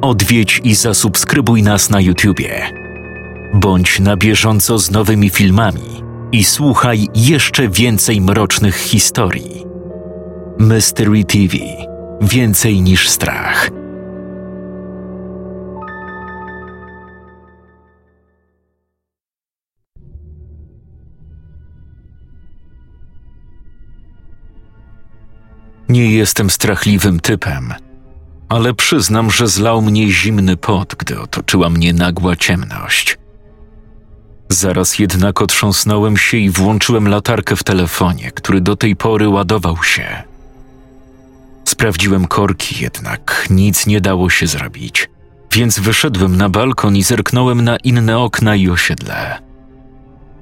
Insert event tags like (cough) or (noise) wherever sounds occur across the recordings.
odwiedź i zasubskrybuj nas na YouTubie. Bądź na bieżąco z nowymi filmami i słuchaj jeszcze więcej mrocznych historii. Mystery TV Więcej niż strach. Nie jestem strachliwym typem, ale przyznam, że zlał mnie zimny pot, gdy otoczyła mnie nagła ciemność. Zaraz jednak otrząsnąłem się i włączyłem latarkę w telefonie, który do tej pory ładował się. Sprawdziłem korki, jednak nic nie dało się zrobić, więc wyszedłem na balkon i zerknąłem na inne okna i osiedle.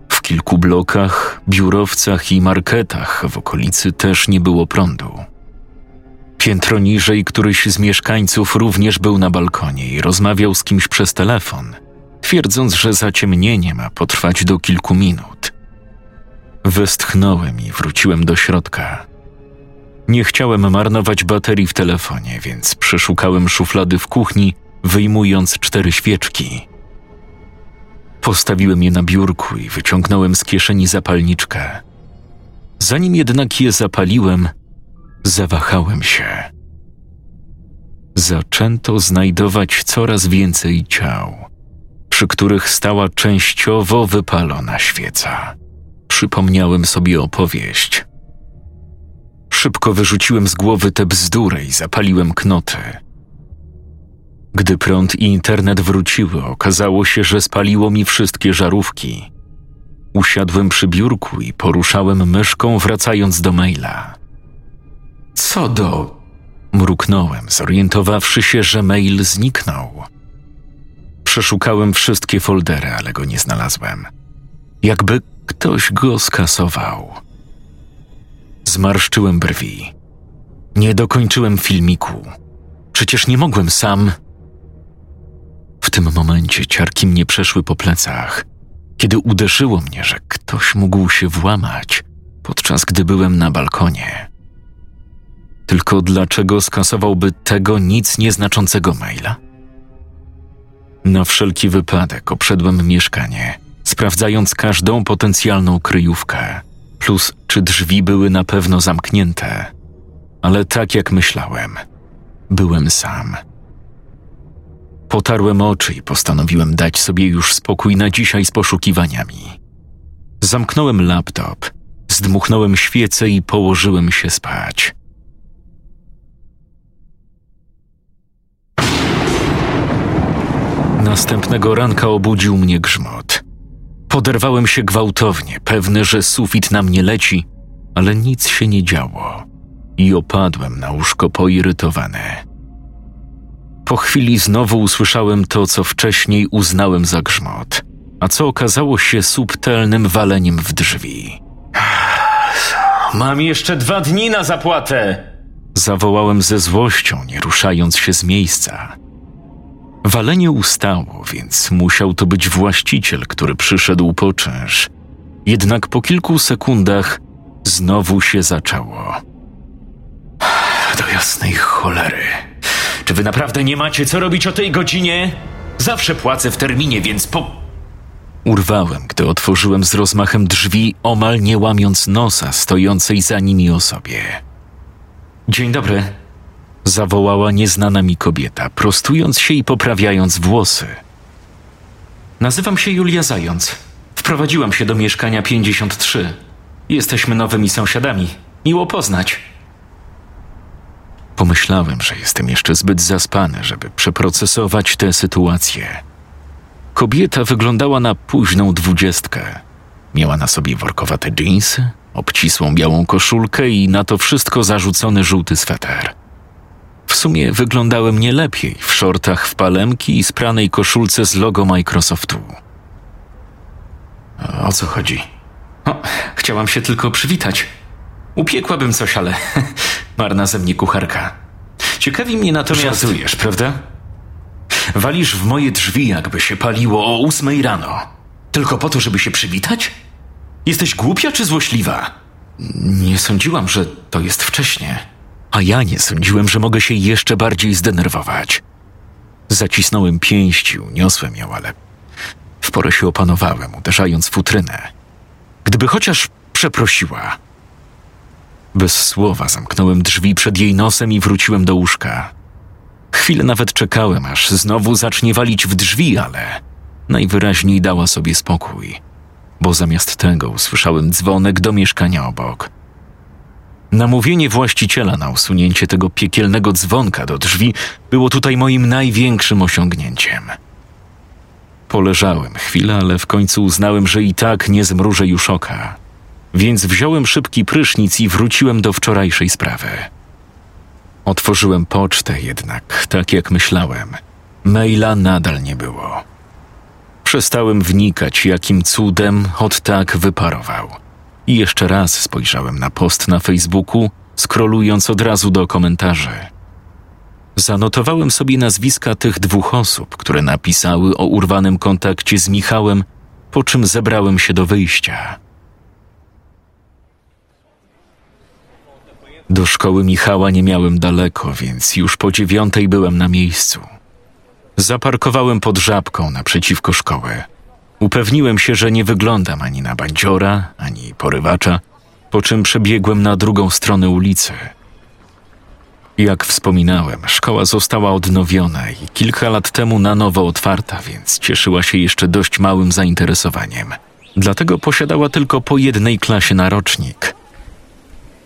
W kilku blokach, biurowcach i marketach w okolicy też nie było prądu. Piętro niżej któryś z mieszkańców również był na balkonie i rozmawiał z kimś przez telefon, twierdząc, że zaciemnienie ma potrwać do kilku minut. Westchnąłem i wróciłem do środka. Nie chciałem marnować baterii w telefonie, więc przeszukałem szuflady w kuchni, wyjmując cztery świeczki. Postawiłem je na biurku i wyciągnąłem z kieszeni zapalniczkę. Zanim jednak je zapaliłem, zawahałem się. Zaczęto znajdować coraz więcej ciał, przy których stała częściowo wypalona świeca. Przypomniałem sobie opowieść. Szybko wyrzuciłem z głowy tę bzdurę i zapaliłem knoty. Gdy prąd i internet wróciły, okazało się, że spaliło mi wszystkie żarówki. Usiadłem przy biurku i poruszałem myszką, wracając do maila. Co do. Mruknąłem, zorientowawszy się, że mail zniknął. Przeszukałem wszystkie foldery, ale go nie znalazłem. Jakby ktoś go skasował. Zmarszczyłem brwi. Nie dokończyłem filmiku. Przecież nie mogłem sam. W tym momencie ciarki mnie przeszły po plecach, kiedy uderzyło mnie, że ktoś mógł się włamać, podczas gdy byłem na balkonie. Tylko dlaczego skasowałby tego nic nieznaczącego maila? Na wszelki wypadek obszedłem mieszkanie, sprawdzając każdą potencjalną kryjówkę, plus czy drzwi były na pewno zamknięte. Ale tak jak myślałem, byłem sam. Potarłem oczy i postanowiłem dać sobie już spokój na dzisiaj z poszukiwaniami. Zamknąłem laptop, zdmuchnąłem świecę i położyłem się spać. Następnego ranka obudził mnie grzmot. Poderwałem się gwałtownie, pewny, że sufit na mnie leci, ale nic się nie działo i opadłem na łóżko poirytowany. Po chwili znowu usłyszałem to, co wcześniej uznałem za grzmot, a co okazało się subtelnym waleniem w drzwi. Mam jeszcze dwa dni na zapłatę! Zawołałem ze złością, nie ruszając się z miejsca. Walenie ustało, więc musiał to być właściciel, który przyszedł po czynsz. Jednak po kilku sekundach znowu się zaczęło. Do jasnej cholery. Czy wy naprawdę nie macie co robić o tej godzinie? Zawsze płacę w terminie, więc po. Urwałem, gdy otworzyłem z rozmachem drzwi, omal nie łamiąc nosa stojącej za nimi osobie. Dzień dobry. Zawołała nieznana mi kobieta, prostując się i poprawiając włosy. Nazywam się Julia Zając. Wprowadziłam się do mieszkania 53. Jesteśmy nowymi sąsiadami. Miło poznać. Pomyślałem, że jestem jeszcze zbyt zaspany, żeby przeprocesować tę sytuację. Kobieta wyglądała na późną dwudziestkę. Miała na sobie workowate dżinsy, obcisłą białą koszulkę i na to wszystko zarzucony żółty sweter. W sumie wyglądałem nie lepiej w shortach w palemki i spranej koszulce z logo Microsoftu. O co chodzi? O, chciałam się tylko przywitać. Upiekłabym coś, ale (laughs) marna ze mnie kucharka. Ciekawi mnie natomiast... Żartujesz, prawda? Walisz w moje drzwi, jakby się paliło o ósmej rano. Tylko po to, żeby się przywitać? Jesteś głupia czy złośliwa? Nie sądziłam, że to jest wcześnie. A ja nie sądziłem, że mogę się jeszcze bardziej zdenerwować. Zacisnąłem pięści, uniosłem ją, ale w porę się opanowałem, uderzając w futrynę. Gdyby chociaż przeprosiła. Bez słowa zamknąłem drzwi przed jej nosem i wróciłem do łóżka. Chwilę nawet czekałem, aż znowu zacznie walić w drzwi, ale najwyraźniej dała sobie spokój, bo zamiast tego usłyszałem dzwonek do mieszkania obok. Namówienie właściciela na usunięcie tego piekielnego dzwonka do drzwi było tutaj moim największym osiągnięciem. Poleżałem chwilę, ale w końcu uznałem, że i tak nie zmrużę już oka. Więc wziąłem szybki prysznic i wróciłem do wczorajszej sprawy. Otworzyłem pocztę jednak, tak jak myślałem. Maila nadal nie było. Przestałem wnikać, jakim cudem od tak wyparował. I jeszcze raz spojrzałem na post na Facebooku, skrolując od razu do komentarzy. Zanotowałem sobie nazwiska tych dwóch osób, które napisały o urwanym kontakcie z Michałem, po czym zebrałem się do wyjścia. Do szkoły Michała nie miałem daleko, więc już po dziewiątej byłem na miejscu. Zaparkowałem pod żabką naprzeciwko szkoły. Upewniłem się, że nie wyglądam ani na bandziora, ani porywacza, po czym przebiegłem na drugą stronę ulicy. Jak wspominałem, szkoła została odnowiona i kilka lat temu na nowo otwarta, więc cieszyła się jeszcze dość małym zainteresowaniem. Dlatego posiadała tylko po jednej klasie na rocznik.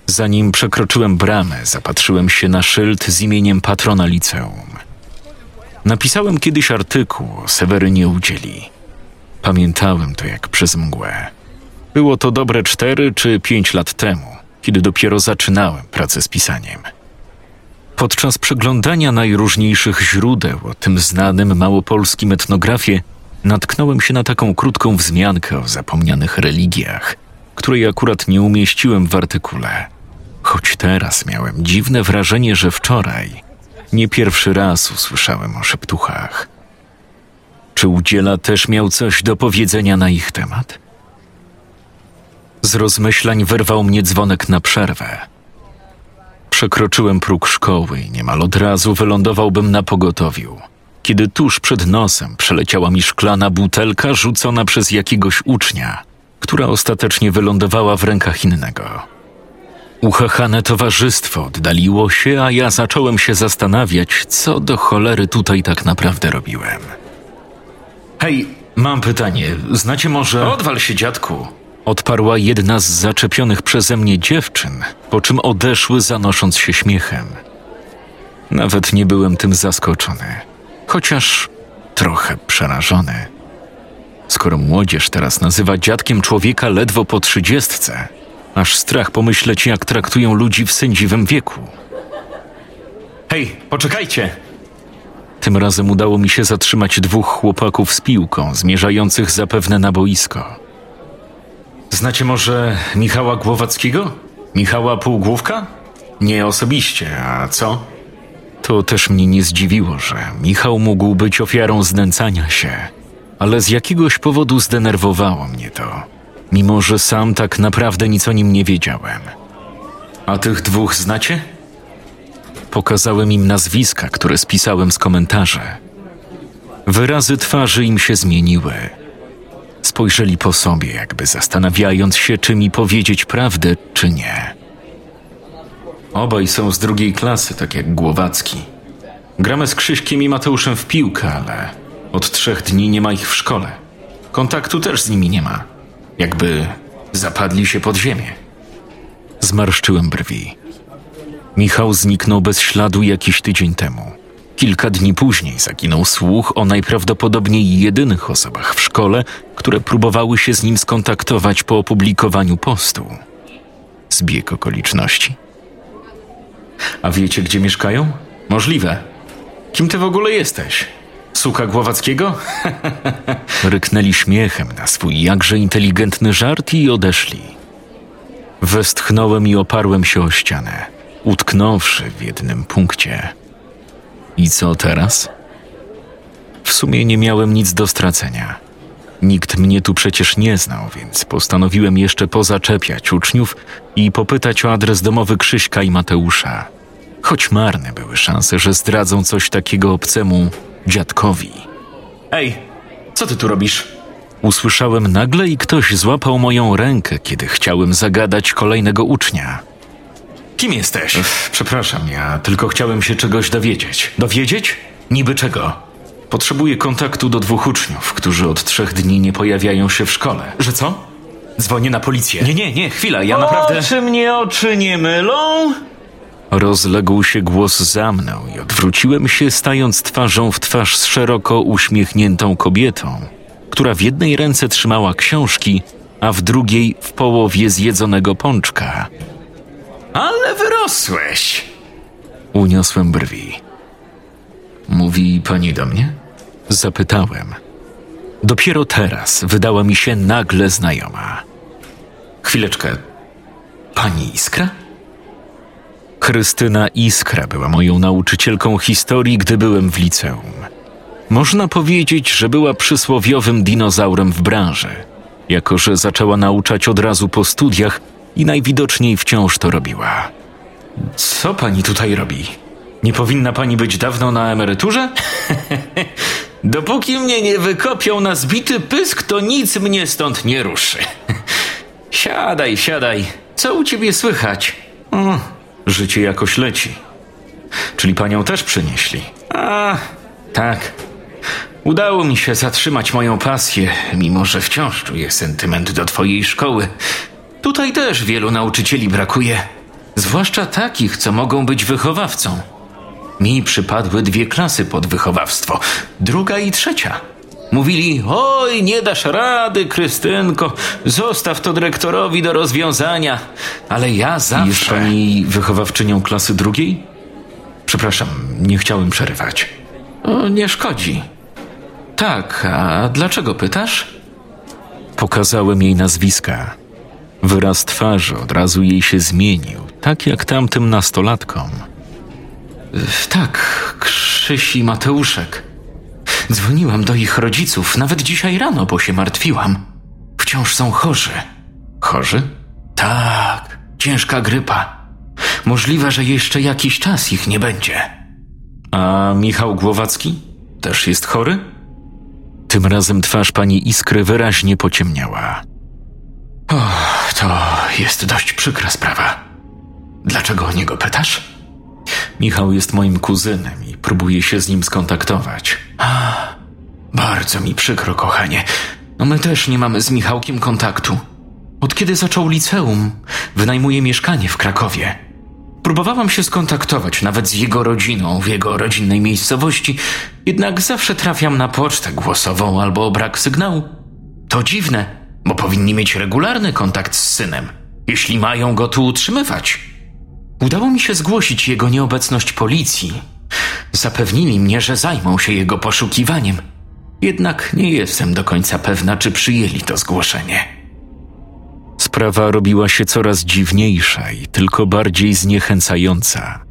Zanim przekroczyłem bramę, zapatrzyłem się na szyld z imieniem patrona liceum. Napisałem kiedyś artykuł o Sewerynie Udzieli. Pamiętałem to jak przez mgłę. Było to dobre cztery czy pięć lat temu, kiedy dopiero zaczynałem pracę z pisaniem. Podczas przeglądania najróżniejszych źródeł o tym znanym małopolskim etnografie natknąłem się na taką krótką wzmiankę o zapomnianych religiach, której akurat nie umieściłem w artykule. Choć teraz miałem dziwne wrażenie, że wczoraj nie pierwszy raz usłyszałem o szeptuchach. Czy udziela też miał coś do powiedzenia na ich temat? Z rozmyślań wyrwał mnie dzwonek na przerwę. Przekroczyłem próg szkoły i niemal od razu wylądowałbym na pogotowiu, kiedy tuż przed nosem przeleciała mi szklana butelka rzucona przez jakiegoś ucznia, która ostatecznie wylądowała w rękach innego. Uchachane towarzystwo oddaliło się, a ja zacząłem się zastanawiać, co do cholery tutaj tak naprawdę robiłem. Hej, mam pytanie. Znacie może. Odwal się, dziadku. Odparła jedna z zaczepionych przeze mnie dziewczyn, po czym odeszły, zanosząc się śmiechem. Nawet nie byłem tym zaskoczony, chociaż trochę przerażony. Skoro młodzież teraz nazywa dziadkiem człowieka ledwo po trzydziestce, aż strach pomyśleć, jak traktują ludzi w sędziwym wieku. Hej, poczekajcie! Tym razem udało mi się zatrzymać dwóch chłopaków z piłką, zmierzających zapewne na boisko. Znacie może Michała Głowackiego? Michała Półgłówka? Nie osobiście, a co? To też mnie nie zdziwiło, że Michał mógł być ofiarą znęcania się, ale z jakiegoś powodu zdenerwowało mnie to, mimo że sam tak naprawdę nic o nim nie wiedziałem. A tych dwóch znacie? Pokazałem im nazwiska, które spisałem z komentarzy. Wyrazy twarzy im się zmieniły. Spojrzeli po sobie, jakby zastanawiając się, czy mi powiedzieć prawdę, czy nie. Obaj są z drugiej klasy, tak jak Głowacki. Gramy z Krzyśkiem i Mateuszem w piłkę, ale od trzech dni nie ma ich w szkole. Kontaktu też z nimi nie ma. Jakby zapadli się pod ziemię. Zmarszczyłem brwi. Michał zniknął bez śladu jakiś tydzień temu. Kilka dni później zaginął słuch o najprawdopodobniej jedynych osobach w szkole, które próbowały się z nim skontaktować po opublikowaniu postu. Zbieg okoliczności. A wiecie, gdzie mieszkają? Możliwe. Kim ty w ogóle jesteś? Suka Głowackiego? (laughs) Ryknęli śmiechem na swój jakże inteligentny żart i odeszli. Westchnąłem i oparłem się o ścianę, utknąwszy w jednym punkcie. I co teraz? W sumie nie miałem nic do stracenia. Nikt mnie tu przecież nie znał, więc postanowiłem jeszcze pozaczepiać uczniów i popytać o adres domowy Krzyśka i Mateusza. Choć marne były szanse, że zdradzą coś takiego obcemu dziadkowi. Ej, co ty tu robisz? Usłyszałem nagle i ktoś złapał moją rękę, kiedy chciałem zagadać kolejnego ucznia. Kim jesteś? Przepraszam, ja tylko chciałem się czegoś dowiedzieć. Dowiedzieć? Niby czego? Potrzebuję kontaktu do dwóch uczniów, którzy od trzech dni nie pojawiają się w szkole. Że co? Dzwonię na policję. Nie, nie, nie, chwila, ja naprawdę. Czy mnie oczy nie mylą? Rozległ się głos za mną i odwróciłem się, stając twarzą w twarz z szeroko uśmiechniętą kobietą, która w jednej ręce trzymała książki, a w drugiej w połowie zjedzonego pączka. Ale wyrosłeś. Uniosłem brwi. Mówi pani do mnie? Zapytałem. Dopiero teraz wydała mi się nagle znajoma. Chwileczkę. Pani Iskra? Krystyna Iskra była moją nauczycielką historii, gdy byłem w liceum. Można powiedzieć, że była przysłowiowym dinozaurem w branży, jako że zaczęła nauczać od razu po studiach i najwidoczniej wciąż to robiła. Co pani tutaj robi? Nie powinna pani być dawno na emeryturze? (laughs) Dopóki mnie nie wykopią na zbity pysk, to nic mnie stąd nie ruszy. (laughs) siadaj, siadaj. Co u ciebie słychać? O, życie jakoś leci. Czyli panią też przynieśli? A, tak. Udało mi się zatrzymać moją pasję, mimo że wciąż czuję sentyment do twojej szkoły. Tutaj też wielu nauczycieli brakuje, zwłaszcza takich, co mogą być wychowawcą. Mi przypadły dwie klasy pod wychowawstwo, druga i trzecia. Mówili: Oj, nie dasz rady, Krystynko, zostaw to dyrektorowi do rozwiązania. Ale ja zawsze. Jest pani wychowawczynią klasy drugiej? Przepraszam, nie chciałem przerywać. O, nie szkodzi. Tak, a dlaczego pytasz? Pokazałem jej nazwiska. Wyraz twarzy od razu jej się zmienił, tak jak tamtym nastolatkom. Tak, Krzysi Mateuszek. Dzwoniłam do ich rodziców nawet dzisiaj rano, bo się martwiłam. Wciąż są chorzy. Chorzy? Tak, ciężka grypa. Możliwe, że jeszcze jakiś czas ich nie będzie. A Michał Głowacki też jest chory? Tym razem twarz pani Iskry wyraźnie pociemniała. O, to jest dość przykra sprawa. Dlaczego o niego pytasz? Michał jest moim kuzynem i próbuję się z nim skontaktować. Bardzo mi przykro, kochanie. No my też nie mamy z Michałkiem kontaktu. Od kiedy zaczął liceum, wynajmuje mieszkanie w Krakowie. Próbowałam się skontaktować nawet z jego rodziną w jego rodzinnej miejscowości, jednak zawsze trafiam na pocztę głosową albo brak sygnału. To dziwne, bo powinni mieć regularny kontakt z synem, jeśli mają go tu utrzymywać. Udało mi się zgłosić jego nieobecność policji. Zapewnili mnie, że zajmą się jego poszukiwaniem. Jednak nie jestem do końca pewna, czy przyjęli to zgłoszenie. Sprawa robiła się coraz dziwniejsza i tylko bardziej zniechęcająca.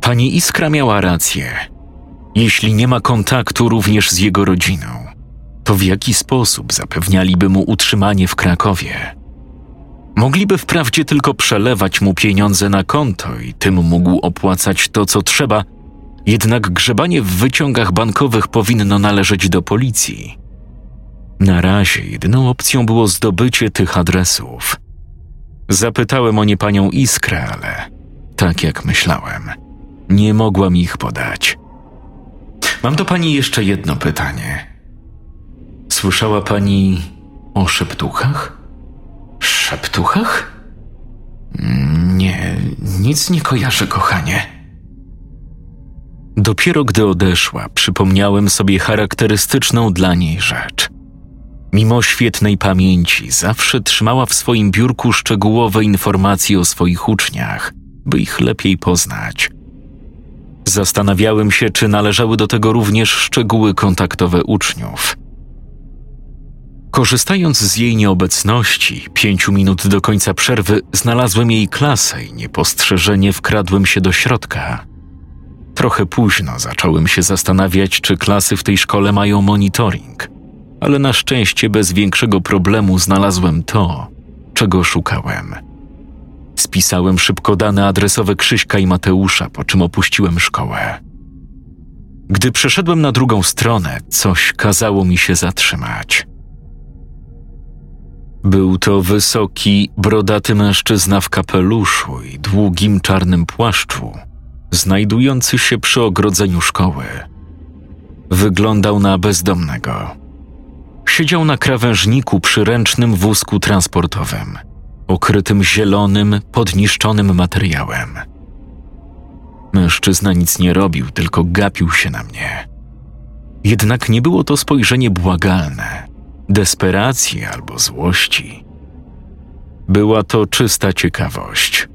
Pani Iskra miała rację. Jeśli nie ma kontaktu również z jego rodziną, to w jaki sposób zapewnialiby mu utrzymanie w Krakowie? Mogliby wprawdzie tylko przelewać mu pieniądze na konto i tym mógł opłacać to, co trzeba, jednak grzebanie w wyciągach bankowych powinno należeć do policji. Na razie jedyną opcją było zdobycie tych adresów. Zapytałem o nie panią Iskrę, ale tak jak myślałem, nie mogłam ich podać. Mam do pani jeszcze jedno pytanie. Słyszała pani o szeptuchach? Szeptuchach? Nie, nic nie kojarzę, kochanie. Dopiero gdy odeszła, przypomniałem sobie charakterystyczną dla niej rzecz. Mimo świetnej pamięci, zawsze trzymała w swoim biurku szczegółowe informacje o swoich uczniach, by ich lepiej poznać. Zastanawiałem, się, czy należały do tego również szczegóły kontaktowe uczniów. Korzystając z jej nieobecności, pięciu minut do końca przerwy, znalazłem jej klasę i niepostrzeżenie wkradłem się do środka. Trochę późno zacząłem się zastanawiać, czy klasy w tej szkole mają monitoring, ale na szczęście bez większego problemu znalazłem to, czego szukałem. Spisałem szybko dane adresowe Krzyśka i Mateusza, po czym opuściłem szkołę. Gdy przeszedłem na drugą stronę, coś kazało mi się zatrzymać. Był to wysoki, brodaty mężczyzna w kapeluszu i długim czarnym płaszczu, znajdujący się przy ogrodzeniu szkoły. Wyglądał na bezdomnego. Siedział na krawężniku przy ręcznym wózku transportowym, okrytym zielonym, podniszczonym materiałem. Mężczyzna nic nie robił, tylko gapił się na mnie. Jednak nie było to spojrzenie błagalne, desperacji albo złości. Była to czysta ciekawość.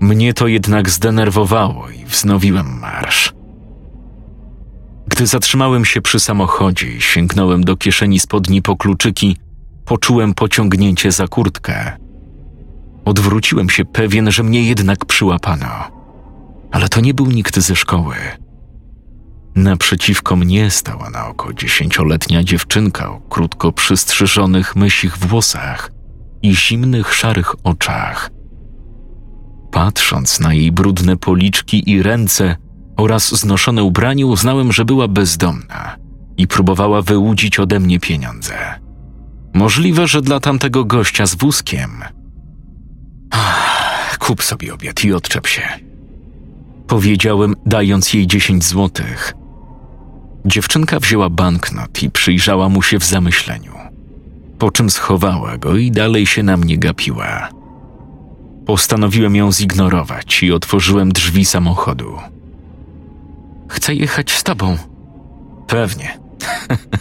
Mnie to jednak zdenerwowało i wznowiłem marsz. Gdy zatrzymałem się przy samochodzie i sięgnąłem do kieszeni spodni po kluczyki, poczułem pociągnięcie za kurtkę. Odwróciłem się pewien, że mnie jednak przyłapano. Ale to nie był nikt ze szkoły. Naprzeciwko mnie stała na oko dziesięcioletnia dziewczynka o krótko przystrzyżonych mysich włosach i zimnych szarych oczach. Patrząc na jej brudne policzki i ręce oraz znoszone ubranie, uznałem, że była bezdomna i próbowała wyłudzić ode mnie pieniądze. Możliwe, że dla tamtego gościa z wózkiem. Kup sobie obiad i odczep się. Powiedziałem, dając jej dziesięć złotych. Dziewczynka wzięła banknot i przyjrzała mu się w zamyśleniu, po czym schowała go i dalej się na mnie gapiła. Postanowiłem ją zignorować i otworzyłem drzwi samochodu. Chcę jechać z tobą. Pewnie.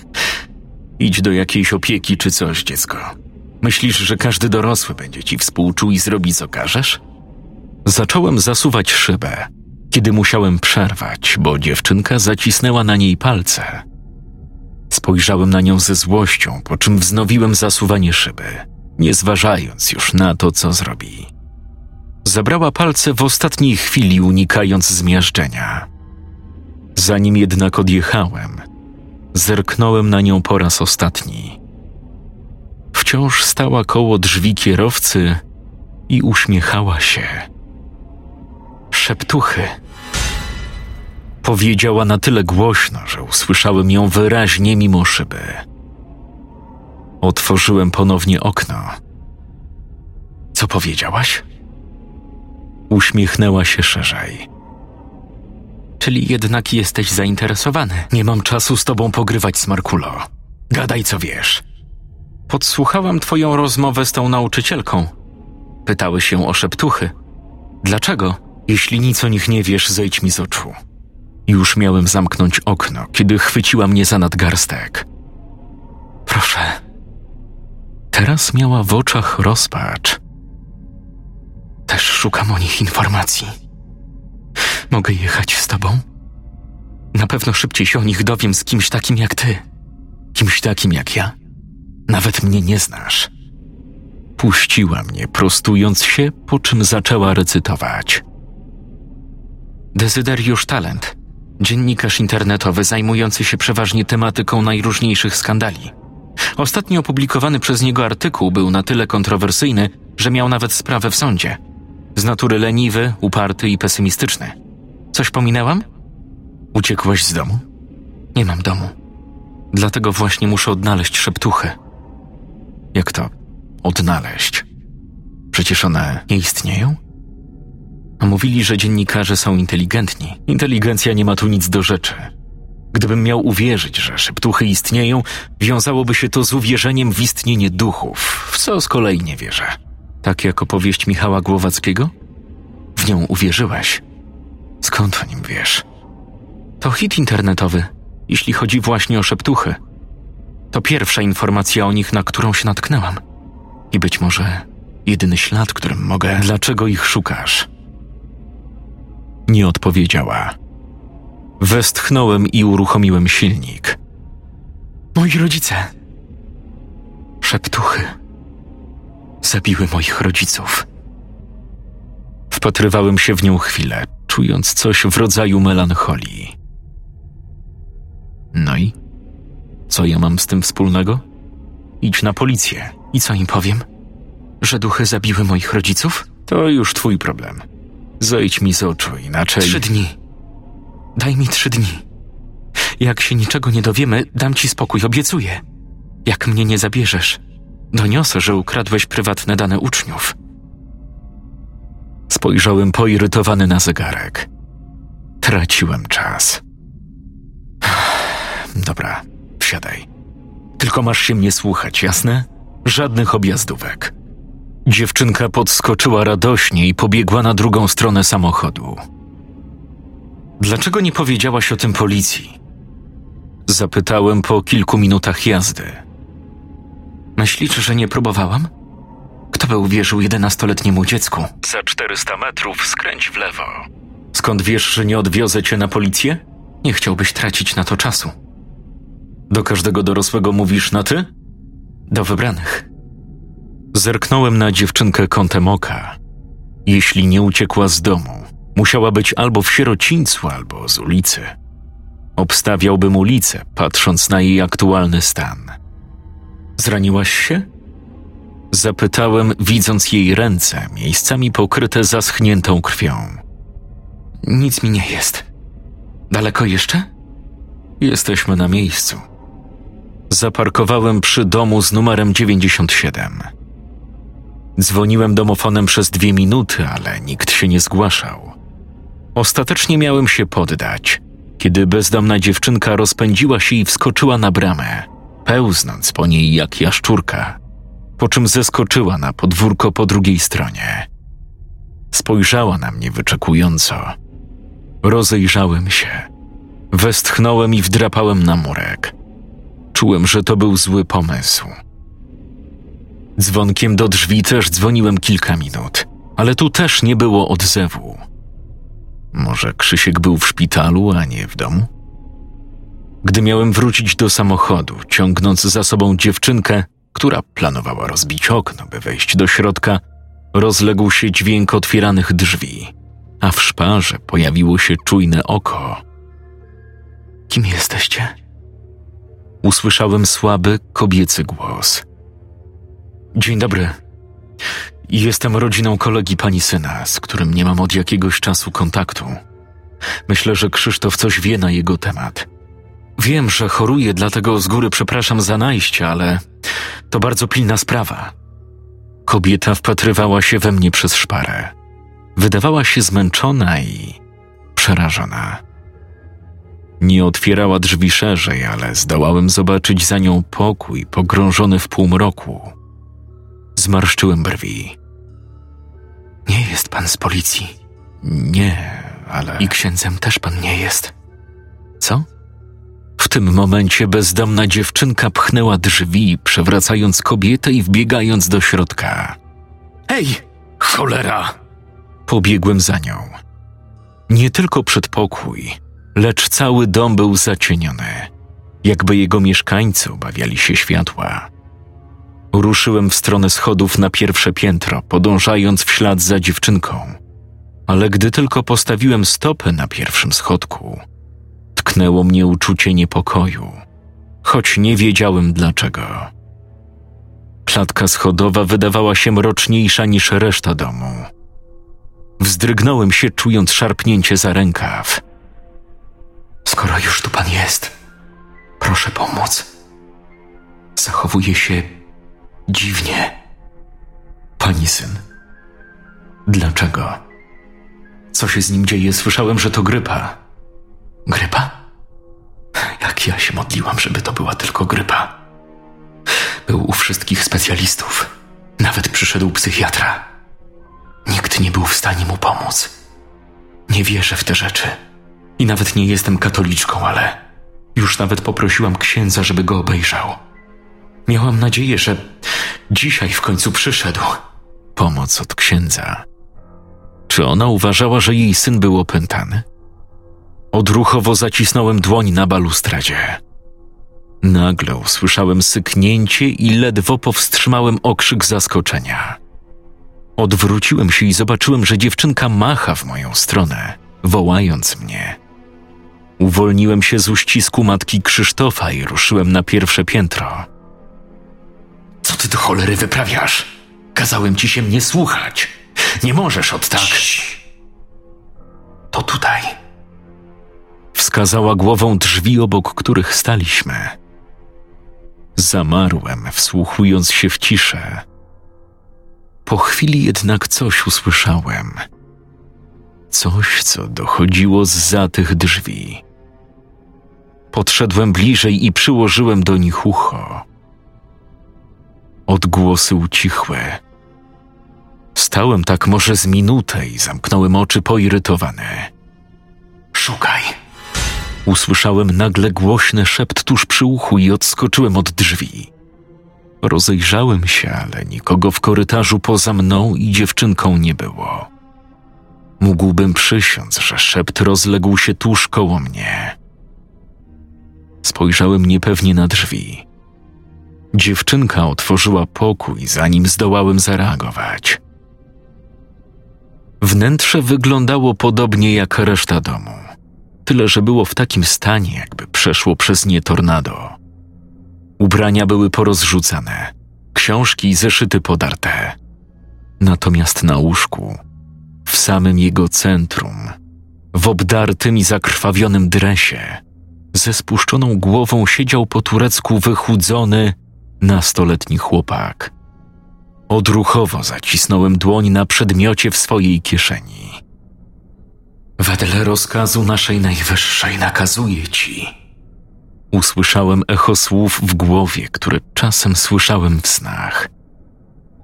(laughs) Idź do jakiejś opieki czy coś, dziecko. Myślisz, że każdy dorosły będzie ci współczuł i zrobi co każesz? Zacząłem zasuwać szybę, kiedy musiałem przerwać, bo dziewczynka zacisnęła na niej palce. Spojrzałem na nią ze złością, po czym wznowiłem zasuwanie szyby, nie zważając już na to, co zrobi. Zabrała palce w ostatniej chwili, unikając zmiażdżenia. Zanim jednak odjechałem, zerknąłem na nią po raz ostatni. Wciąż stała koło drzwi kierowcy i uśmiechała się. Szeptuchy. Powiedziała na tyle głośno, że usłyszałem ją wyraźnie mimo szyby. Otworzyłem ponownie okno. Co powiedziałaś? Uśmiechnęła się szerzej. Czyli jednak jesteś zainteresowany. Nie mam czasu z tobą pogrywać, Smarkulo. Gadaj, co wiesz. Podsłuchałam twoją rozmowę z tą nauczycielką. Pytały się o szeptuchy. Dlaczego? Jeśli nic o nich nie wiesz, zejdź mi z oczu. Już miałem zamknąć okno, kiedy chwyciła mnie za nadgarstek. Proszę. Teraz miała w oczach rozpacz. Też szukam o nich informacji. Mogę jechać z tobą? Na pewno szybciej się o nich dowiem z kimś takim jak ty. Kimś takim jak ja. Nawet mnie nie znasz. Puściła mnie, prostując się, po czym zaczęła recytować. Dezyderiusz Talent, dziennikarz internetowy zajmujący się przeważnie tematyką najróżniejszych skandali. Ostatnio opublikowany przez niego artykuł był na tyle kontrowersyjny, że miał nawet sprawę w sądzie. Z natury leniwy, uparty i pesymistyczny. Coś pominęłam? Uciekłaś z domu? Nie mam domu. Dlatego właśnie muszę odnaleźć szeptuchy. Jak to odnaleźć? Przecież one nie istnieją? A mówili, że dziennikarze są inteligentni. Inteligencja nie ma tu nic do rzeczy. Gdybym miał uwierzyć, że szeptuchy istnieją, wiązałoby się to z uwierzeniem w istnienie duchów, w co z kolei nie wierzę. Tak jak opowieść Michała Głowackiego? W nią uwierzyłeś. Skąd o nim wiesz? To hit internetowy, jeśli chodzi właśnie o szeptuchy. To pierwsza informacja o nich, na którą się natknęłam. I być może jedyny ślad, którym mogę. Dlaczego ich szukasz? Nie odpowiedziała. Westchnąłem i uruchomiłem silnik. Moi rodzice. Szeptuchy. Zabiły moich rodziców. Wpatrywałem się w nią chwilę, czując coś w rodzaju melancholii. No i? Co ja mam z tym wspólnego? Idź na policję. I co im powiem? Że duchy zabiły moich rodziców? To już twój problem. Zejdź mi z oczu, inaczej. Trzy dni. Daj mi trzy dni. Jak się niczego nie dowiemy, dam ci spokój, obiecuję. Jak mnie nie zabierzesz, doniosę, że ukradłeś prywatne dane uczniów. Spojrzałem poirytowany na zegarek. Traciłem czas. (sighs) Dobra, wsiadaj. Tylko masz się mnie słuchać, jasne? Żadnych objazdówek. Dziewczynka podskoczyła radośnie i pobiegła na drugą stronę samochodu. Dlaczego nie powiedziałaś o tym policji? Zapytałem po kilku minutach jazdy. Myślisz, że nie próbowałam? Kto by uwierzył jedenastoletniemu dziecku? Za 400 metrów skręć w lewo. Skąd wiesz, że nie odwiozę cię na policję? Nie chciałbyś tracić na to czasu. Do każdego dorosłego mówisz na ty? Do wybranych. Zerknąłem na dziewczynkę kątem oka. Jeśli nie uciekła z domu, musiała być albo w sierocińcu, albo z ulicy. Obstawiałbym ulicę, patrząc na jej aktualny stan. Zraniłaś się? Zapytałem, widząc jej ręce, miejscami pokryte zaschniętą krwią. Nic mi nie jest. Daleko jeszcze? Jesteśmy na miejscu. Zaparkowałem przy domu z numerem 97. Dzwoniłem domofonem przez dwie minuty, ale nikt się nie zgłaszał. Ostatecznie miałem się poddać, kiedy bezdomna dziewczynka rozpędziła się i wskoczyła na bramę, pełznąc po niej jak jaszczurka, po czym zeskoczyła na podwórko po drugiej stronie. Spojrzała na mnie wyczekująco. Rozejrzałem się. Westchnąłem i wdrapałem na murek. Czułem, że to był zły pomysł. Dzwonkiem do drzwi też dzwoniłem kilka minut, ale tu też nie było odzewu. Może Krzysiek był w szpitalu, a nie w domu? Gdy miałem wrócić do samochodu, ciągnąc za sobą dziewczynkę, która planowała rozbić okno, by wejść do środka, rozległ się dźwięk otwieranych drzwi, a w szparze pojawiło się czujne oko. Kim jesteście? Usłyszałem słaby, kobiecy głos. Dzień dobry. Jestem rodziną kolegi pani syna, z którym nie mam od jakiegoś czasu kontaktu. Myślę, że Krzysztof coś wie na jego temat. Wiem, że choruje, dlatego z góry przepraszam za najście, ale to bardzo pilna sprawa. Kobieta wpatrywała się we mnie przez szparę. Wydawała się zmęczona i przerażona. Nie otwierała drzwi szerzej, ale zdołałem zobaczyć za nią pokój pogrążony w półmroku. Zmarszczyłem brwi. Nie jest pan z policji. Nie, ale. I księdzem też pan nie jest. Co? W tym momencie bezdomna dziewczynka pchnęła drzwi, przewracając kobietę i wbiegając do środka. Ej, cholera! Pobiegłem za nią. Nie tylko przedpokój, lecz cały dom był zacieniony, jakby jego mieszkańcy obawiali się światła. Ruszyłem w stronę schodów na pierwsze piętro, podążając w ślad za dziewczynką. Ale gdy tylko postawiłem stopę na pierwszym schodku, tknęło mnie uczucie niepokoju, choć nie wiedziałem dlaczego. Klatka schodowa wydawała się mroczniejsza niż reszta domu. Wzdrygnąłem się, czując szarpnięcie za rękaw. Skoro już tu pan jest, proszę pomóc. Zachowuje się dziwnie. Pani syn. Dlaczego? Co się z nim dzieje? Słyszałem, że to grypa. Grypa? Jak ja się modliłam, żeby to była tylko grypa. Był u wszystkich specjalistów. Nawet przyszedł psychiatra. Nikt nie był w stanie mu pomóc. Nie wierzę w te rzeczy. I nawet nie jestem katoliczką, ale już nawet poprosiłam księdza, żeby go obejrzał. Miałam nadzieję, że dzisiaj w końcu przyszedł. Pomoc od księdza. Czy ona uważała, że jej syn był opętany? Odruchowo zacisnąłem dłoń na balustradzie. Nagle usłyszałem syknięcie i ledwo powstrzymałem okrzyk zaskoczenia. Odwróciłem się i zobaczyłem, że dziewczynka macha w moją stronę, wołając mnie. Uwolniłem się z uścisku matki Krzysztofa i ruszyłem na pierwsze piętro. Ty do cholery wyprawiasz? Kazałem ci się mnie słuchać. Nie możesz od tak. To tutaj wskazała głową drzwi, obok których staliśmy. Zamarłem, wsłuchując się w ciszę. Po chwili jednak coś usłyszałem. Coś, co dochodziło z za tych drzwi. Podszedłem bliżej i przyłożyłem do nich ucho. Odgłosy ucichły. Stałem tak może z minutę i zamknąłem oczy poirytowany. Szukaj. Usłyszałem nagle głośny szept tuż przy uchu i odskoczyłem od drzwi. Rozejrzałem się, ale nikogo w korytarzu poza mną i dziewczynką nie było. Mógłbym przysiąc, że szept rozległ się tuż koło mnie. Spojrzałem niepewnie na drzwi. Dziewczynka otworzyła pokój, zanim zdołałem zareagować. Wnętrze wyglądało podobnie jak reszta domu, tyle że było w takim stanie, jakby przeszło przez nie tornado. Ubrania były porozrzucane, książki i zeszyty podarte. Natomiast na łóżku, w samym jego centrum, w obdartym i zakrwawionym dresie, ze spuszczoną głową siedział po turecku wychudzony, nastoletni chłopak. Odruchowo zacisnąłem dłoń na przedmiocie w swojej kieszeni. Wedle rozkazu naszej najwyższej nakazuję ci. Usłyszałem echo słów w głowie, które czasem słyszałem w snach.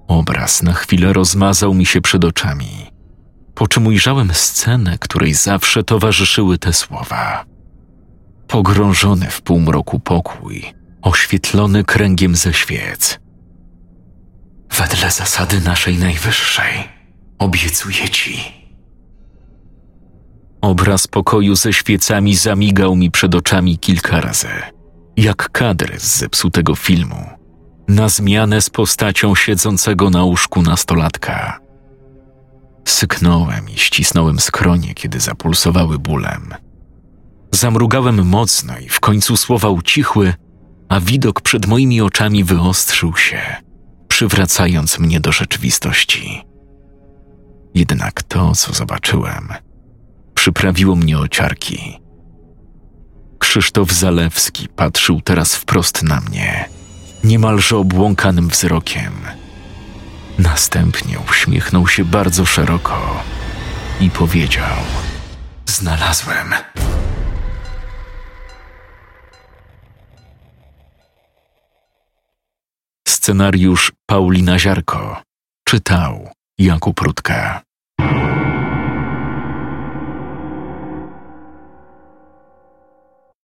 Obraz na chwilę rozmazał mi się przed oczami, po czym ujrzałem scenę, której zawsze towarzyszyły te słowa. Pogrążony w półmroku pokój, oświetlony kręgiem ze świec. Wedle zasady naszej najwyższej obiecuję ci. Obraz pokoju ze świecami zamigał mi przed oczami kilka razy, jak kadr z zepsutego filmu, na zmianę z postacią siedzącego na łóżku nastolatka. Syknąłem i ścisnąłem skronie, kiedy zapulsowały bólem. Zamrugałem mocno i w końcu słowa ucichły, a widok przed moimi oczami wyostrzył się, przywracając mnie do rzeczywistości. Jednak to, co zobaczyłem, przyprawiło mnie o ciarki. Krzysztof Zalewski patrzył teraz wprost na mnie, niemalże obłąkanym wzrokiem. Następnie uśmiechnął się bardzo szeroko i powiedział: Znalazłem. Scenariusz Paulina Ziarko czytał Jakub Rutka.